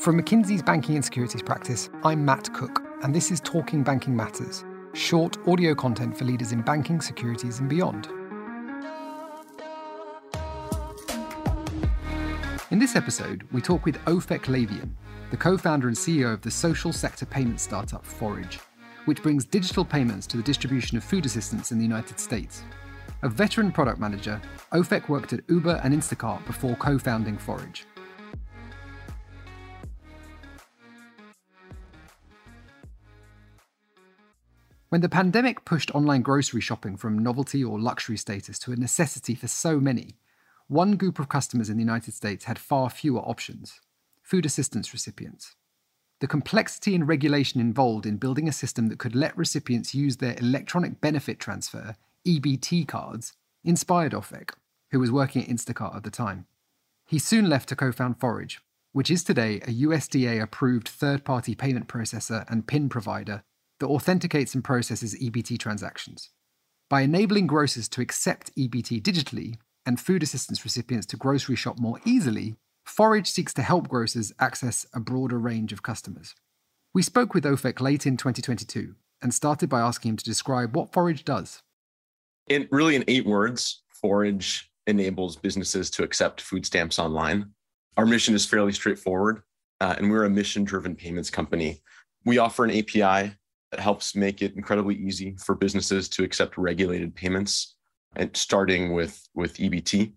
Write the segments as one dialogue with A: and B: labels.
A: From McKinsey's Banking and Securities practice, I'm Matt Cook, and this is Talking Banking Matters, short audio content for leaders in banking, securities, and beyond. In this episode, we talk with Ofek Lavian, the co founder and CEO of the social sector payment startup Forage, which brings digital payments to the distribution of food assistance in the United States. A veteran product manager, Ofek worked at Uber and Instacart before co founding Forage. When the pandemic pushed online grocery shopping from novelty or luxury status to a necessity for so many, one group of customers in the United States had far fewer options food assistance recipients. The complexity and regulation involved in building a system that could let recipients use their electronic benefit transfer, EBT cards, inspired Ofek, who was working at Instacart at the time. He soon left to co found Forage, which is today a USDA approved third party payment processor and PIN provider that authenticates and processes EBT transactions. By enabling grocers to accept EBT digitally and food assistance recipients to grocery shop more easily, Forage seeks to help grocers access a broader range of customers. We spoke with Ofek late in 2022 and started by asking him to describe what Forage does.
B: In really in eight words, Forage enables businesses to accept food stamps online. Our mission is fairly straightforward, uh, and we're a mission-driven payments company. We offer an API that helps make it incredibly easy for businesses to accept regulated payments and starting with with EBT.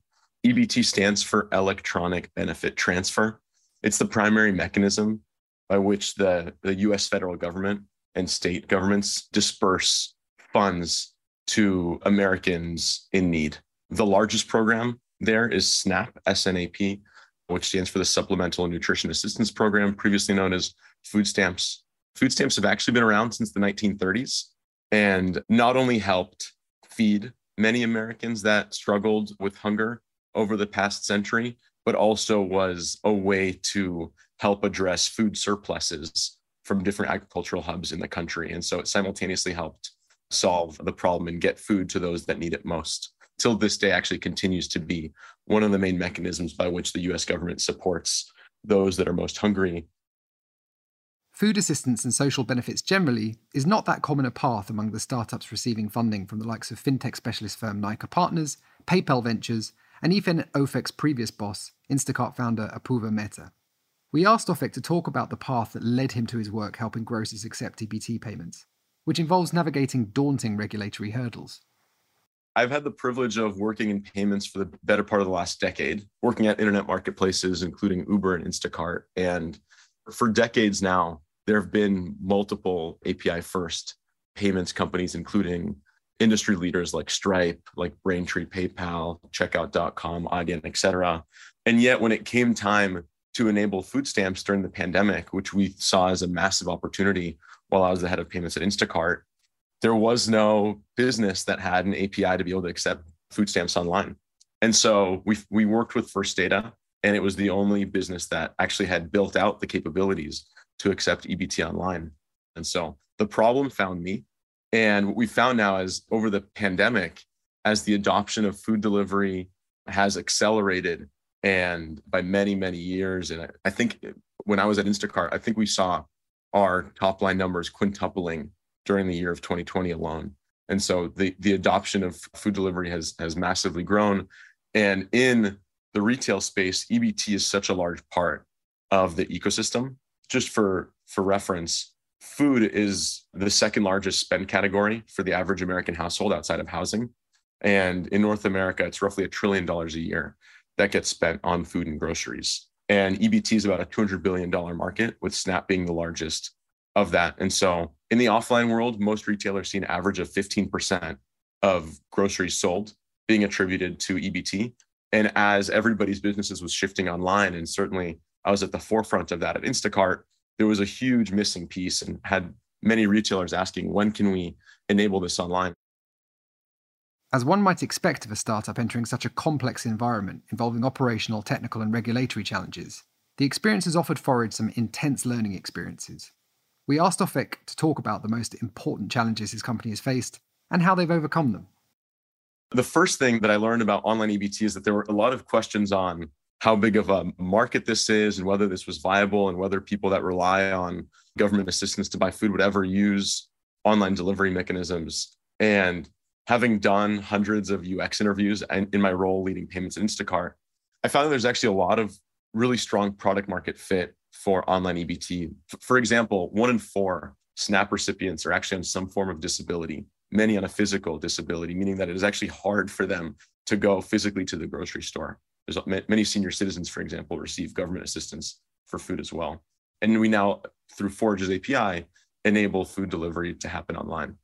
B: EBT stands for electronic benefit transfer. It's the primary mechanism by which the, the US federal government and state governments disperse funds to Americans in need. The largest program there is SNAP, SNAP, which stands for the Supplemental Nutrition Assistance Program, previously known as food stamps Food stamps have actually been around since the 1930s and not only helped feed many Americans that struggled with hunger over the past century, but also was a way to help address food surpluses from different agricultural hubs in the country. And so it simultaneously helped solve the problem and get food to those that need it most. Till this day, actually continues to be one of the main mechanisms by which the US government supports those that are most hungry
A: Food assistance and social benefits generally is not that common a path among the startups receiving funding from the likes of fintech specialist firm Nyca Partners, PayPal Ventures, and even Ofek's previous boss, Instacart founder Apoorva Mehta. We asked Ofek to talk about the path that led him to his work helping grocers accept EBT payments, which involves navigating daunting regulatory hurdles.
B: I've had the privilege of working in payments for the better part of the last decade, working at internet marketplaces, including Uber and Instacart. And for decades now, there have been multiple API first payments companies, including industry leaders like Stripe, like Braintree, PayPal, Checkout.com, Adyen, et cetera. And yet, when it came time to enable food stamps during the pandemic, which we saw as a massive opportunity while I was the head of payments at Instacart, there was no business that had an API to be able to accept food stamps online. And so we, we worked with First Data, and it was the only business that actually had built out the capabilities to accept EBT online. And so the problem found me. And what we found now is over the pandemic, as the adoption of food delivery has accelerated and by many, many years, and I think when I was at Instacart, I think we saw our top line numbers quintupling during the year of 2020 alone. And so the, the adoption of food delivery has, has massively grown. And in the retail space, EBT is such a large part of the ecosystem just for for reference, food is the second largest spend category for the average American household outside of housing. And in North America, it's roughly a trillion dollars a year that gets spent on food and groceries. And EBT is about a $200 billion market, with Snap being the largest of that. And so in the offline world, most retailers see an average of 15% of groceries sold being attributed to EBT. And as everybody's businesses was shifting online, and certainly I was at the forefront of that at Instacart. There was a huge missing piece and had many retailers asking, when can we enable this online?
A: As one might expect of a startup entering such a complex environment involving operational, technical, and regulatory challenges, the experience has offered Forage some intense learning experiences. We asked Ofek to talk about the most important challenges his company has faced and how they've overcome them.
B: The first thing that I learned about online EBT is that there were a lot of questions on how big of a market this is and whether this was viable and whether people that rely on government assistance to buy food would ever use online delivery mechanisms. And having done hundreds of UX interviews and in my role leading payments at Instacart, I found that there's actually a lot of really strong product market fit for online EBT. For example, one in four SNAP recipients are actually on some form of disability, many on a physical disability, meaning that it is actually hard for them to go physically to the grocery store. There's many senior citizens, for example, receive government assistance for food as well. And we now, through Forage's API, enable food delivery to happen online.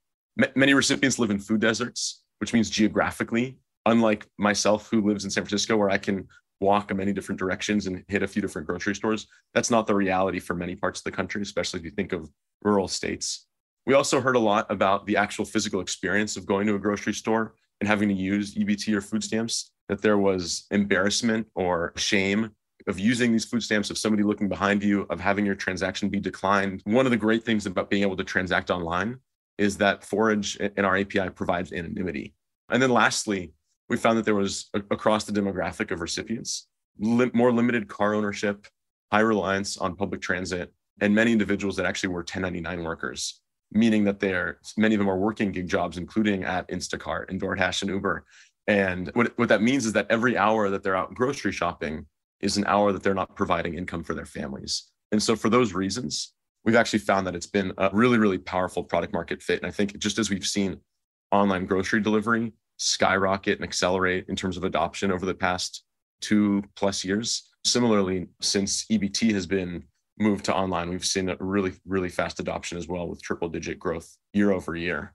B: M- many recipients live in food deserts, which means geographically, unlike myself who lives in San Francisco, where I can walk in many different directions and hit a few different grocery stores, that's not the reality for many parts of the country, especially if you think of rural states. We also heard a lot about the actual physical experience of going to a grocery store and having to use EBT or food stamps, that there was embarrassment or shame of using these food stamps, of somebody looking behind you, of having your transaction be declined. One of the great things about being able to transact online is that Forage and our API provides anonymity. And then lastly, we found that there was across the demographic of recipients, li- more limited car ownership, high reliance on public transit, and many individuals that actually were 1099 workers meaning that they're many of them are working gig jobs, including at Instacart and DoorDash and Uber. And what, what that means is that every hour that they're out grocery shopping is an hour that they're not providing income for their families. And so for those reasons, we've actually found that it's been a really, really powerful product market fit. And I think just as we've seen online grocery delivery skyrocket and accelerate in terms of adoption over the past two plus years, similarly, since EBT has been move to online, we've seen a really, really fast adoption as well with triple digit growth year over year.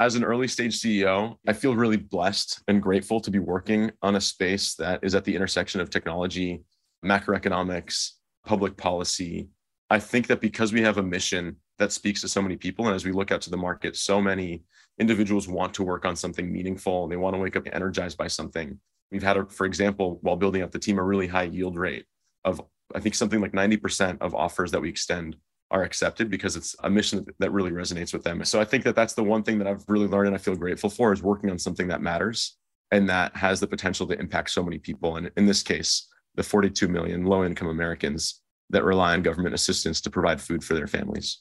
B: As an early stage CEO, I feel really blessed and grateful to be working on a space that is at the intersection of technology, macroeconomics, public policy. I think that because we have a mission that speaks to so many people, and as we look out to the market, so many individuals want to work on something meaningful. And they want to wake up energized by something. We've had, a, for example, while building up the team, a really high yield rate of I think something like 90% of offers that we extend are accepted because it's a mission that really resonates with them. So I think that that's the one thing that I've really learned and I feel grateful for is working on something that matters and that has the potential to impact so many people. And in this case, the 42 million low income Americans that rely on government assistance to provide food for their families.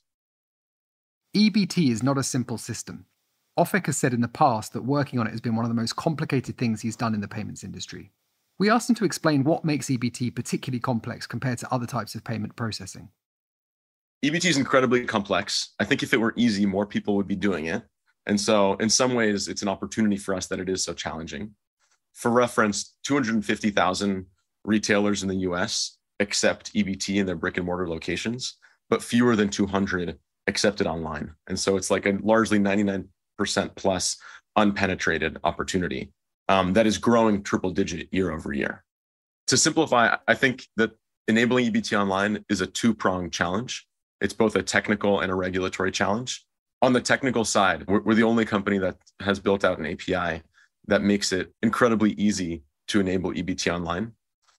A: EBT is not a simple system. Ofek has said in the past that working on it has been one of the most complicated things he's done in the payments industry. We asked him to explain what makes EBT particularly complex compared to other types of payment processing.
B: EBT is incredibly complex. I think if it were easy, more people would be doing it. And so, in some ways, it's an opportunity for us that it is so challenging. For reference, 250,000 retailers in the US accept EBT in their brick and mortar locations, but fewer than 200 accept it online. And so, it's like a largely 99% plus unpenetrated opportunity um, that is growing triple digit year over year. To simplify, I think that enabling EBT online is a two pronged challenge. It's both a technical and a regulatory challenge. On the technical side, we're, we're the only company that has built out an API that makes it incredibly easy to enable EBT online.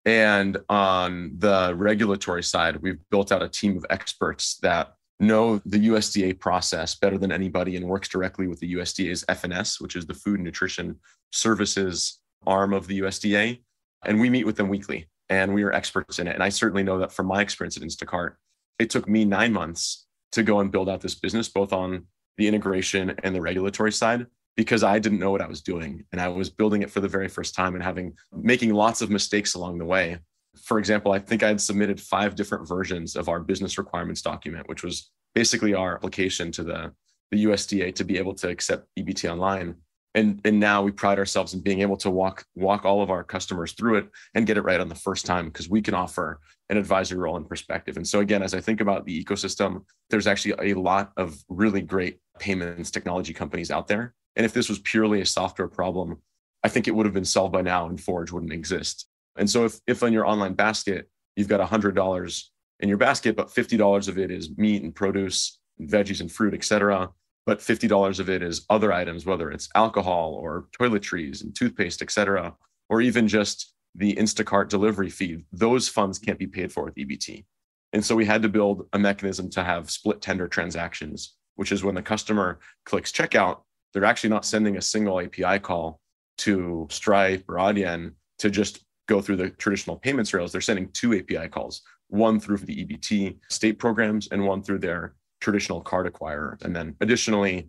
B: And on the regulatory side, we've built out a team of experts that know the USDA process better than anybody and works directly with the USDA's FNS, which is the Food and Nutrition Services arm of the USDA. And we meet with them weekly and we are experts in it. And I certainly know that from my experience at Instacart, it took me nine months to go and build out this business, both on the integration and the regulatory side, because I didn't know what I was doing. And I was building it for the very first time and having making lots of mistakes along the way for example, I think I had submitted five different versions of our business requirements document, which was basically our application to the, the USDA to be able to accept EBT online. And, and now we pride ourselves in being able to walk walk all of our customers through it and get it right on the first time because we can offer an advisory role and perspective. And so again, as I think about the ecosystem, there's actually a lot of really great payments technology companies out there. And if this was purely a software problem, I think it would have been solved by now and Forage wouldn't exist. And so if, if on your online basket, you've got $100 in your basket, but $50 of it is meat and produce, and veggies and fruit, et cetera, but $50 of it is other items, whether it's alcohol or toiletries and toothpaste, et cetera, or even just the Instacart delivery fee, those funds can't be paid for with EBT. And so we had to build a mechanism to have split tender transactions, which is when the customer clicks checkout, they're actually not sending a single API call to Stripe or Adyen to just go through the traditional payments rails, they're sending two API calls, one through the EBT state programs and one through their traditional card acquirer. And then additionally,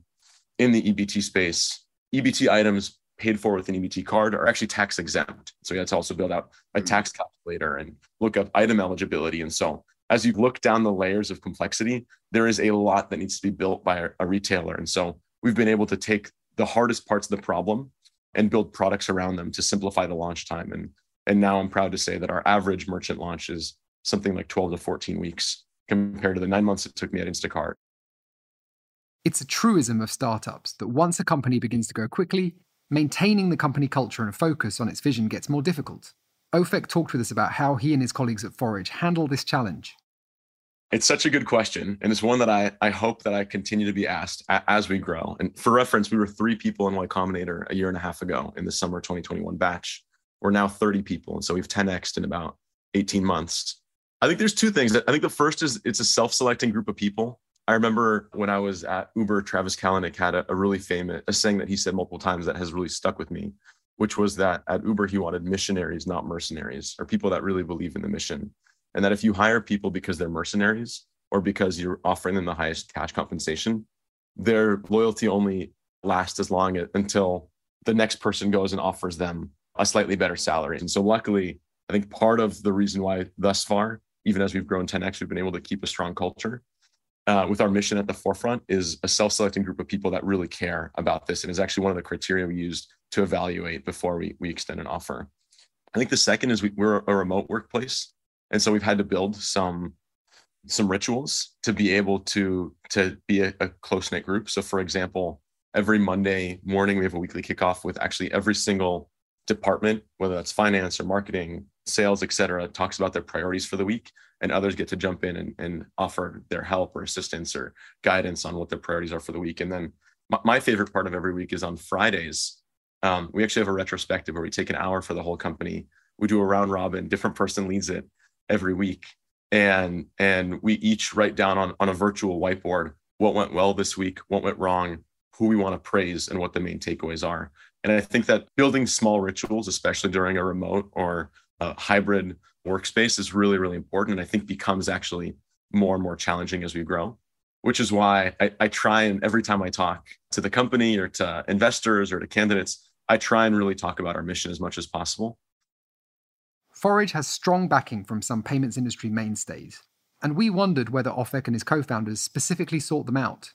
B: in the EBT space, EBT items paid for with an EBT card are actually tax exempt. So you have to also build out a hmm. tax calculator and look up item eligibility. And so as you look down the layers of complexity, there is a lot that needs to be built by a retailer. And so we've been able to take the hardest parts of the problem and build products around them to simplify the launch time. And, and now I'm proud to say that our average merchant launch is something like 12 to 14 weeks compared to the nine months it took me at Instacart.
A: It's a truism of startups that once a company begins to grow quickly, maintaining the company culture and focus on its vision gets more difficult. Ofek talked with us about how he and his colleagues at Forage handle this challenge.
B: It's such a good question. And it's one that I, I hope that I continue to be asked a, as we grow. And for reference, we were three people in Y Combinator a year and a half ago in the summer 2021 batch. We're now 30 people. And so we've 10xed in about 18 months. I think there's two things. I think the first is it's a self selecting group of people. I remember when I was at Uber, Travis Kalanick had a, a really famous a saying that he said multiple times that has really stuck with me, which was that at Uber, he wanted missionaries, not mercenaries, or people that really believe in the mission and that if you hire people because they're mercenaries or because you're offering them the highest cash compensation, their loyalty only lasts as long until the next person goes and offers them a slightly better salary. And so, luckily, I think part of the reason why thus far, even as we've grown 10x, we've been able to keep a strong culture uh, with our mission at the forefront is a self-selecting group of people that really care about this and is actually one of the criteria we used to evaluate before we, we extend an offer. I think the second is we, we're a remote workplace. And so we've had to build some some rituals to be able to to be a, a close knit group. So, for example, every Monday morning we have a weekly kickoff with actually every single department, whether that's finance or marketing, sales, et cetera, talks about their priorities for the week, and others get to jump in and, and offer their help or assistance or guidance on what their priorities are for the week. And then my, my favorite part of every week is on Fridays. Um, we actually have a retrospective where we take an hour for the whole company. We do a round robin, different person leads it, every week and and we each write down on, on a virtual whiteboard what went well this week what went wrong who we want to praise and what the main takeaways are and i think that building small rituals especially during a remote or a hybrid workspace is really really important and i think becomes actually more and more challenging as we grow which is why I, I try and every time i talk to the company or to investors or to candidates i try and really talk about our mission as much as possible
A: Forage has strong backing from some payments industry mainstays, and we wondered whether Ofek and his co founders specifically sought them out.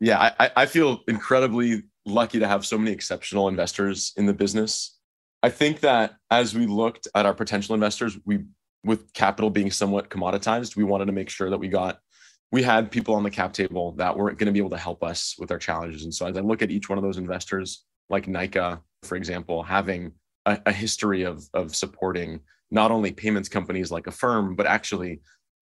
B: Yeah, I, I feel incredibly lucky to have so many exceptional investors in the business. I think that as we looked at our potential investors, we with capital being somewhat commoditized, we wanted to make sure that we got we had people on the cap table that were going to be able to help us with our challenges. And so as I look at each one of those investors, like Nyca, for example, having a, a history of of supporting not only payments companies like Affirm, but actually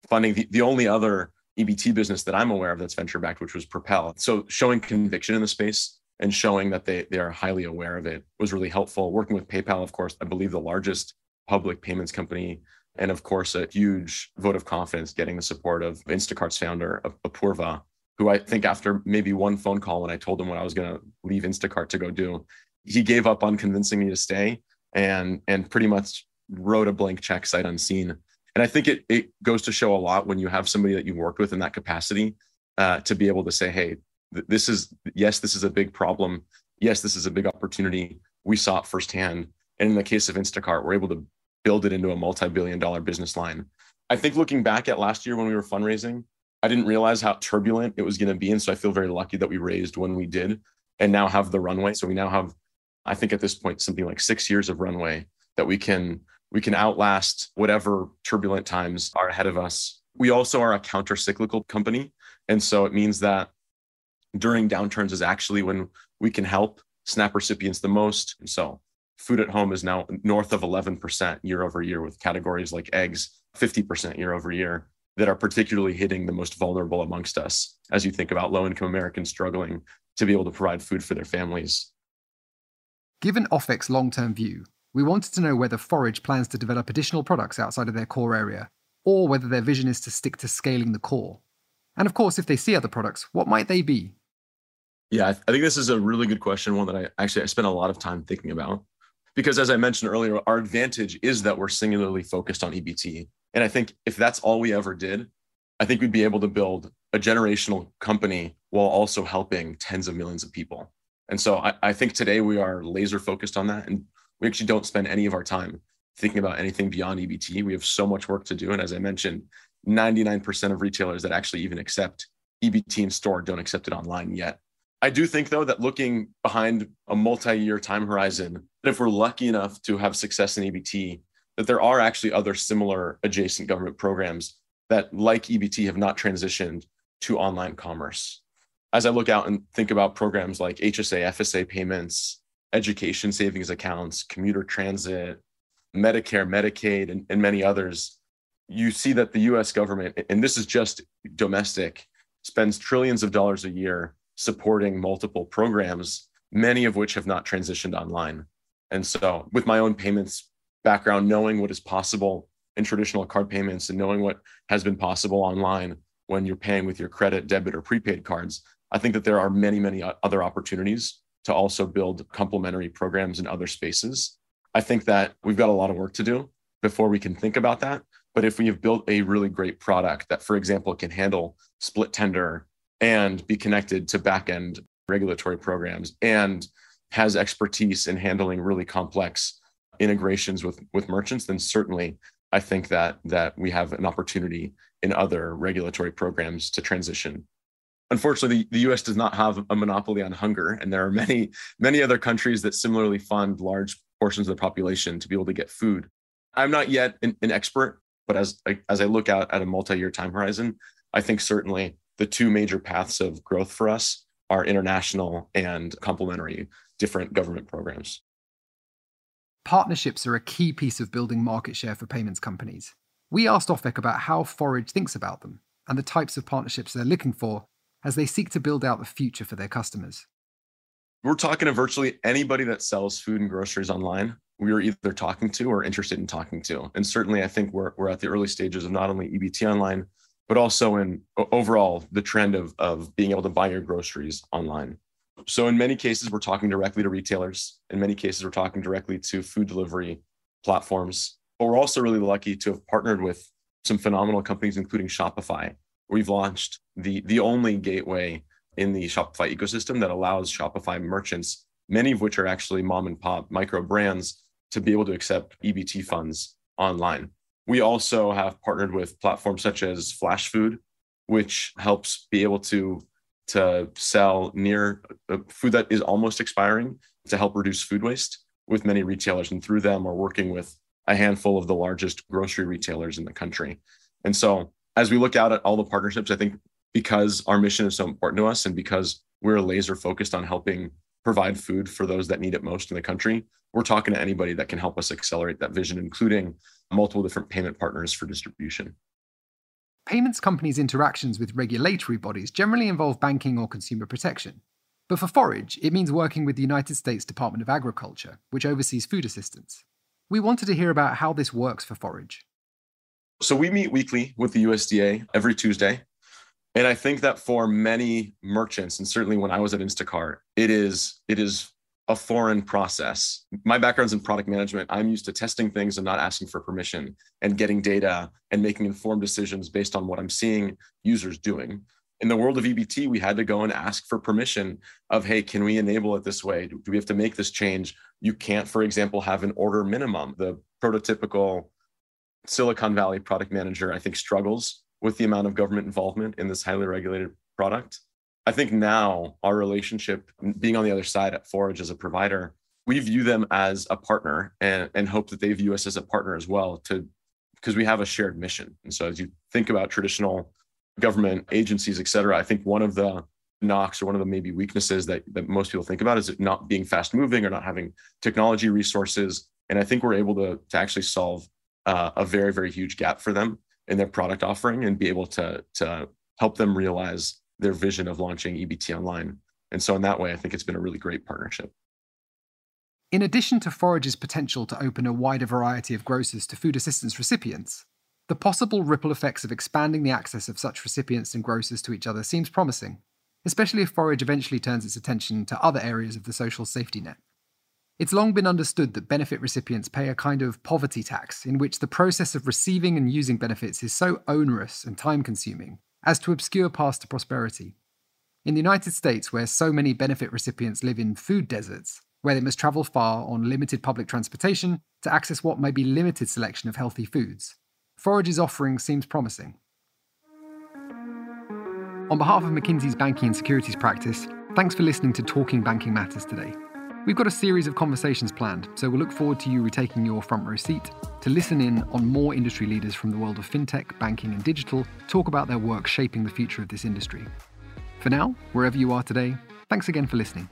B: funding the, the only other EBT business that I'm aware of that's venture backed, which was Propel. So showing conviction in the space and showing that they, they are highly aware of it was really helpful. Working with PayPal, of course, I believe the largest public payments company. And of course, a huge vote of confidence getting the support of Instacart's founder, Apoorva, who I think after maybe one phone call when I told him what I was going to leave Instacart to go do, he gave up on convincing me to stay and and pretty much wrote a blank check sight unseen. And I think it it goes to show a lot when you have somebody that you worked with in that capacity uh, to be able to say, hey, this is yes, this is a big problem. Yes, this is a big opportunity. We saw it firsthand. And in the case of Instacart, we're able to build it into a multi-billion dollar business line. I think looking back at last year when we were fundraising, I didn't realize how turbulent it was going to be. And so I feel very lucky that we raised when we did and now have the runway. So we now have I think at this point something like six years of runway that we can we can outlast whatever turbulent times are ahead of us. We also are a counter cyclical company. And so it means that during downturns is actually when we can help SNAP recipients the most. And so food at home is now north of 11% year over year with categories like eggs, 50% year over year that are particularly hitting the most vulnerable amongst us as you think about low income Americans struggling to be able to provide food for their families.
A: Given Ofek's long term view, we wanted to know whether Forage plans to develop additional products outside of their core area, or whether their vision is to stick to scaling the core. And of course, if they see other products, what might they be?
B: Yeah, I think this is a really good question, one that I actually I spent a lot of time thinking about. Because as I mentioned earlier, our advantage is that we're singularly focused on EBT. And I think if that's all we ever did, I think we'd be able to build a generational company while also helping tens of millions of people. And so I, I think today we are laser focused on that. And we actually don't spend any of our time thinking about anything beyond EBT. We have so much work to do. And as I mentioned, 99% of retailers that actually even accept EBT in store don't accept it online yet. I do think, though, that looking behind a multi year time horizon, that if we're lucky enough to have success in EBT, that there are actually other similar adjacent government programs that, like EBT, have not transitioned to online commerce. As I look out and think about programs like HSA, FSA payments, education savings accounts, commuter transit, Medicare, Medicaid, and, and many others, you see that the US government, and this is just domestic, spends trillions of dollars a year supporting multiple programs, many of which have not transitioned online. And so, with my own payments background, knowing what is possible in traditional card payments and knowing what has been possible online when you're paying with your credit, debit, or prepaid cards, I think that there are many, many other opportunities to also build complementary programs in other spaces. I think that we've got a lot of work to do before we can think about that. But if we have built a really great product that, for example, can handle split tender and be connected to backend regulatory programs and has expertise in handling really complex integrations with, with merchants, then certainly I think that that we have an opportunity in other regulatory programs to transition. Unfortunately, the, the US does not have a monopoly on hunger, and there are many, many other countries that similarly fund large portions of the population to be able to get food. I'm not yet an, an expert but as as I look out at a multi-year time horizon, I think certainly the two major paths of growth for us are international and complementary different government programs.
A: Partnerships are a key piece of building market share for payments companies. We asked Ofek about how Forage thinks about them and the types of partnerships they're looking for as they seek to build out the future for their customers.
B: We're talking to virtually anybody that sells food and groceries online we are either talking to or interested in talking to. And certainly, I think we're, we're at the early stages of not only EBT online, but also in overall the trend of, of being able to buy your groceries online. So, in many cases, we're talking directly to retailers. In many cases, we're talking directly to food delivery platforms. But we're also really lucky to have partnered with some phenomenal companies, including Shopify. We've launched the, the only gateway in the Shopify ecosystem that allows Shopify merchants, many of which are actually mom and pop micro brands, to be able to accept EBT funds online. We also have partnered with platforms such as Flashfood, which helps be able to, to sell near uh, food that is almost expiring to help reduce food waste with many retailers. And through them, are working with a handful of the largest grocery retailers in the country. And so, as we look out at all the partnerships, I think because our mission is so important to us and because we're laser focused on helping provide food for those that need it most in the country, we're talking to anybody that can help us accelerate that vision, including multiple different payment partners for distribution.
A: Payments companies' interactions with regulatory bodies generally involve banking or consumer protection. But for Forage, it means working with the United States Department of Agriculture, which oversees food assistance. We wanted to hear about how this works for Forage.
B: So we meet weekly with the USDA every Tuesday. And I think that for many merchants, and certainly when I was at Instacart, it is it is a foreign process. My background's in product management. I'm used to testing things and not asking for permission and getting data and making informed decisions based on what I'm seeing users doing. In the world of EBT, we had to go and ask for permission of, hey, can we enable it this way? Do we have to make this change? You can't, for example, have an order minimum. The prototypical Silicon Valley product manager, I think, struggles with the amount of government involvement in this highly regulated product. I think now our relationship, being on the other side at Forage as a provider, we view them as a partner and, and hope that they view us as a partner as well to because we have a shared mission. And so as you think about traditional government agencies, et cetera, I think one of the knocks or one of the maybe weaknesses that, that most people think about is it not being fast moving or not having technology resources. And I think we're able to, to actually solve uh, a very, very huge gap for them in their product offering and be able to, to help them realize their vision of launching EBT online. And so, in that way, I think it's been a really great partnership.
A: In addition to Forage's potential to open a wider variety of grocers to food assistance recipients, the possible ripple effects of expanding the access of such recipients and grocers to each other seems promising, especially if Forage eventually turns its attention to other areas of the social safety net. It's long been understood that benefit recipients pay a kind of poverty tax in which the process of receiving and using benefits is so onerous and time consuming as to obscure paths to prosperity. In the United States, where so many benefit recipients live in food deserts, where they must travel far on limited public transportation to access what may be limited selection of healthy foods, Forage's offering seems promising. On behalf of McKinsey's banking and securities practice, thanks for listening to Talking Banking Matters today. We've got a series of conversations planned, so we'll look forward to you retaking your front row seat to listen in on more industry leaders from the world of fintech, banking, and digital talk about their work shaping the future of this industry. For now, wherever you are today, thanks again for listening.